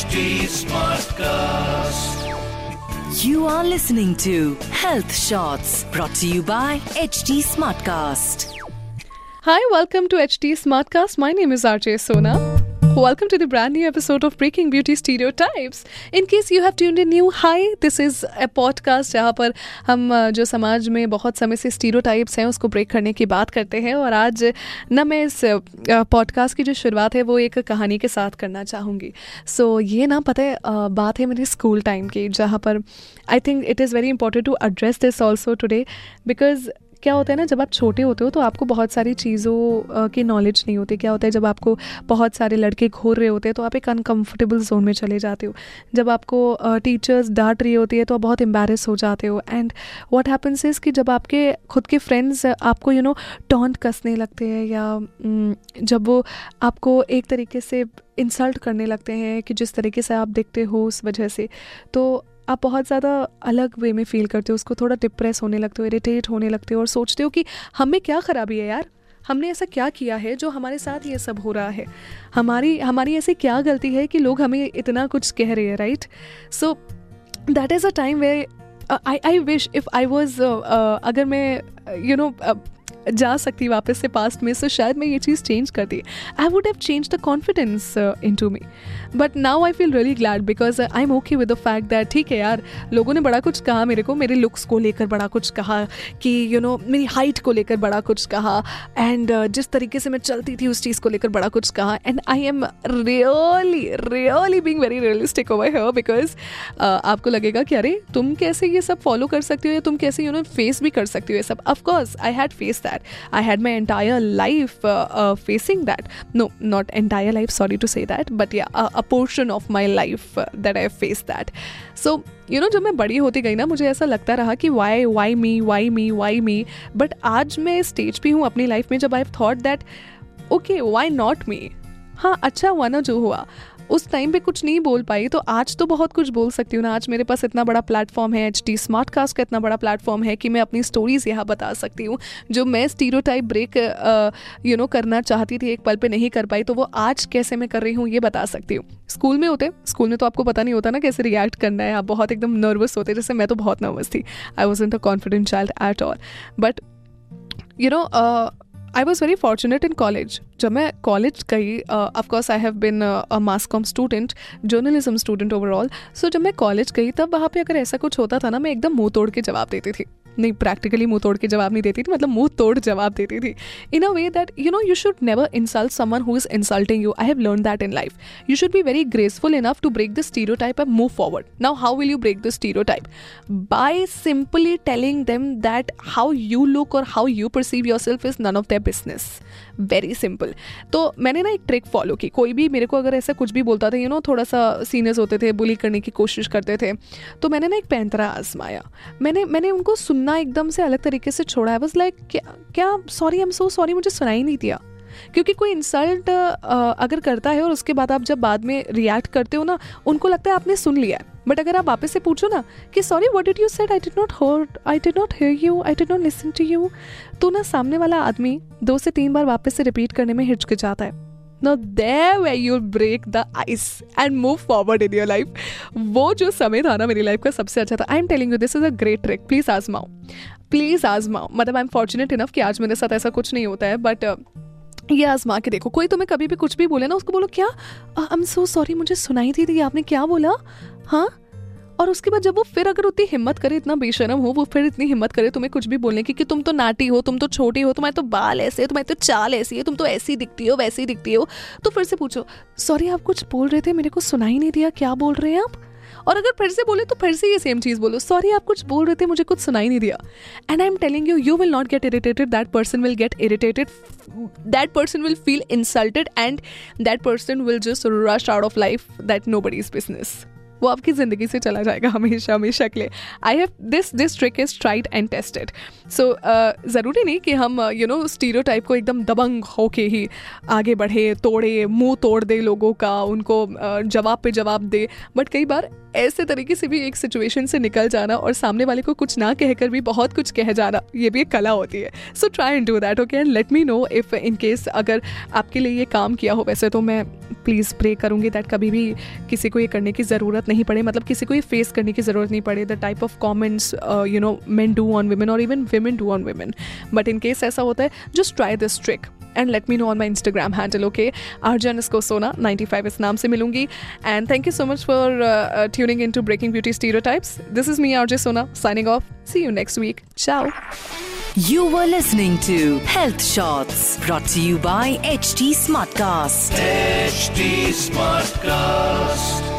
HD Smartcast. You are listening to Health Shots brought to you by HD Smartcast. Hi, welcome to HD Smartcast. My name is RJ Sona. Welcome to the brand new episode of Breaking Beauty Stereotypes. In case you have tuned in new, hi, this is a podcast जहाँ पर हम जो समाज में बहुत समय से stereotypes हैं उसको ब्रेक करने की बात करते हैं और आज न मैं इस पॉडकास्ट की जो शुरुआत है वो एक कहानी के साथ करना चाहूँगी सो so, ये ना पता है बात है मेरे स्कूल टाइम की जहाँ पर I think it is very important to address this also today because क्या होता है ना, जब आप छोटे होते हो तो आपको बहुत सारी चीज़ों की नॉलेज नहीं होती। क्या होता है, जब आपको बहुत सारे लड़के घूर रहे होते हैं तो आप एक अनकंफर्टेबल जोन में चले जाते हो। जब आपको टीचर्स डांट रही होती है तो आप बहुत एम्बेरस हो जाते हो। एंड व्हाट हैपन्स इज़ कि जब आपके, खुद के फ्रेंड्स आपको यू नो टॉन्ट कसने लगते हैं या जब वो आपको एक तरीके से इंसल्ट करने लगते हैं कि जिस तरीके से आप दिखते हो उस वजह से तो आप बहुत ज़्यादा अलग वे में फील करते हो, उसको थोड़ा डिप्रेस होने लगते हो इरिटेट होने लगते हो और सोचते हो कि हमें क्या ख़राबी है यार? हमने ऐसा क्या किया है जो हमारे साथ ये सब हो रहा है? हमारी हमारी ऐसी क्या गलती है कि लोग हमें इतना कुछ कह रहे हैं right so that is a time way I I wish if I was अगर मैं यू नो जा सकती वापस से पास्ट में सो शायद मैं ये चीज़ चेंज करती। I would have change the confidence in to me but now I feel really glad because I am okay with the fact that ठीक है यार लोगों ने बड़ा कुछ कहा मेरे को मेरे लुक्स को लेकर बड़ा कुछ कहा कि यू you नो know, मेरी हाइट को लेकर बड़ा कुछ कहा एंड uh, जिस तरीके से मैं चलती थी उस चीज़ को लेकर बड़ा कुछ कहा and I am really really being very realistic over here because आपको लगेगा कि अरे तुम कैसे ये सब फॉलो कर सकती हो या तुम कैसे यू नो फेस भी कर सकती हो ये सब? Of course I had face that I had my entire life facing that no not entire life sorry to say that but या a portion of my life that I face that so you know जब मैं बड़ी होती गई ना, मुझे ऐसा लगता रहा कि why why me why me why me but आज मैं स्टेज पे हूँ अपनी लाइफ में, जब I thought that okay why not me हाँ अच्छा हुआ ना जो हुआ। उस टाइम पे कुछ नहीं बोल पाई तो आज तो बहुत कुछ बोल सकती हूँ ना। आज मेरे पास इतना बड़ा प्लेटफॉर्म है एच टी स्मार्ट कास्ट का इतना बड़ा प्लेटफॉर्म है कि मैं अपनी स्टोरीज यहाँ बता सकती हूँ। जो मैं स्टीरो ब्रेक यू नो करना चाहती थी, एक पल पे नहीं कर पाई तो वो आज कैसे मैं कर रही हूँ, ये बता सकती हूँ। स्कूल में होते स्कूल में तो आपको पता नहीं होता ना कैसे रिएक्ट करना है। आप बहुत एकदम नर्वस होते, जैसे मैं तो बहुत नर्वस थी। I was in a confident child at all but you know I was very fortunate in college जब मैं कॉलेज गई of course I have been mass comm student journalism student overall so जब मैं college गई, तब वहाँ पे अगर ऐसा कुछ होता था ना, मैं एकदम मुँह तोड़ के जवाब देती थी। नहीं प्रैक्टिकली मुँह तोड़ के जवाब नहीं देती थी मतलब मुँह तोड़ जवाब देती थी। In a way that you know you should never insult someone who is insulting you I have learn that in life you should be very graceful enough to break the stereotype and move forward now how will you break the stereotype by simply telling them that how you look और how you perceive yourself is none of their business very simple तो मैंने ना एक trick follow की। कोई भी मेरे को अगर ऐसा कुछ भी बोलता था यू नो थोड़ा सा सीनियर्स होते थे बुली करने की कोशिश करते थे तो मैंने ना एक पैंतरा आजमाया। मैंने मैंने उनको सुनना एकदम से अलग तरीके से छोड़ा। है बस लाइक क्या क्या sorry I am so sorry मुझे सुनाई नहीं दिया। क्योंकि कोई इंसल्ट अगर करता है और उसके बाद आप जब बाद में रिएक्ट करते हो ना, उनको लगता है आपने सुन लिया है। बट अगर आप वापस से पूछो ना कि sorry what did you said I did not heard I did not hear you I did not listen to you तो ना सामने वाला आदमी दो से तीन बार वापस से रिपीट करने में हिचकिचाता है। Now there where you'll break the ice and move forward in your life. वो जो समय था ना मेरी लाइफ का सबसे अच्छा था। I am telling you this is a great trick please आजमाओ। Please आजमाओ। मतलब आई एम फॉर्चुनेट इनफ कि आज मेरे साथ ऐसा कुछ नहीं होता है बट ये आजमा के देखो। कोई तुम्हें कभी भी कुछ भी बोले ना उसको बोलो क्या? आई एम सो सॉरी मुझे सुनाई थी, थी आपने क्या बोला? हाँ? और उसके बाद जब वो फिर अगर उतनी हिम्मत करे, इतना बेशरम हो, वो फिर इतनी हिम्मत करे तुम्हें कुछ भी बोलने की कि तुम तो नाटी हो, तुम तो छोटी हो, तुम्हारे तो बाल ऐसे तुम्हारी तो चाल ऐसी है, तुम तो ऐसी दिखती हो, वैसी दिखती हो। तो फिर से पूछो सॉरी आप कुछ बोल रहे थे, मेरे को सुनाई नहीं दिया, क्या बोल रहे हैं आप? और अगर फिर से बोले तो फिर से ये सेम चीज़ बोलो सॉरी आप कुछ बोल रहे थे, मुझे कुछ सुनाई नहीं दिया। And I am telling you you will not get irritated that person will get irritated that person will feel insulted and that person will just rush out of life that nobody business वो आपकी ज़िंदगी से चला जाएगा हमेशा हमेशा के लिए। I have this this trick is tried and tested so ज़रूरी नहीं कि हम यू नो स्टीरियो टाइप को एकदम दबंग होके ही आगे बढ़े तोड़े मुँह तोड़ दे लोगों का उनको uh, जवाब पे जवाब दे। बट कई बार ऐसे तरीके से भी एक सिचुएशन से निकल जाना और सामने वाले को कुछ ना कहकर भी बहुत कुछ कह जाना ये भी एक कला होती है। So try and do that okay and let me know if in case अगर आपके लिए ये काम किया हो वैसे तो मैं प्लीज़ प्रे करूँगी दैट कभी भी किसी को ये करने की ज़रूरत नहीं पड़े मतलब किसी को ये फेस करने की ज़रूरत नहीं पड़े। The type of comments you know men do on women और even women do on women but in case ऐसा होता है just try this trick and let me know on my Instagram handle okay अर्जन इसको सोना 95 इस नाम से मिलूँगी। And thank you so much for tuning in to breaking beauty stereotypes this is me RJ Sona signing off see you next week ciao You were listening to Health Shots brought to you by HT Smartcast. HT Smartcast.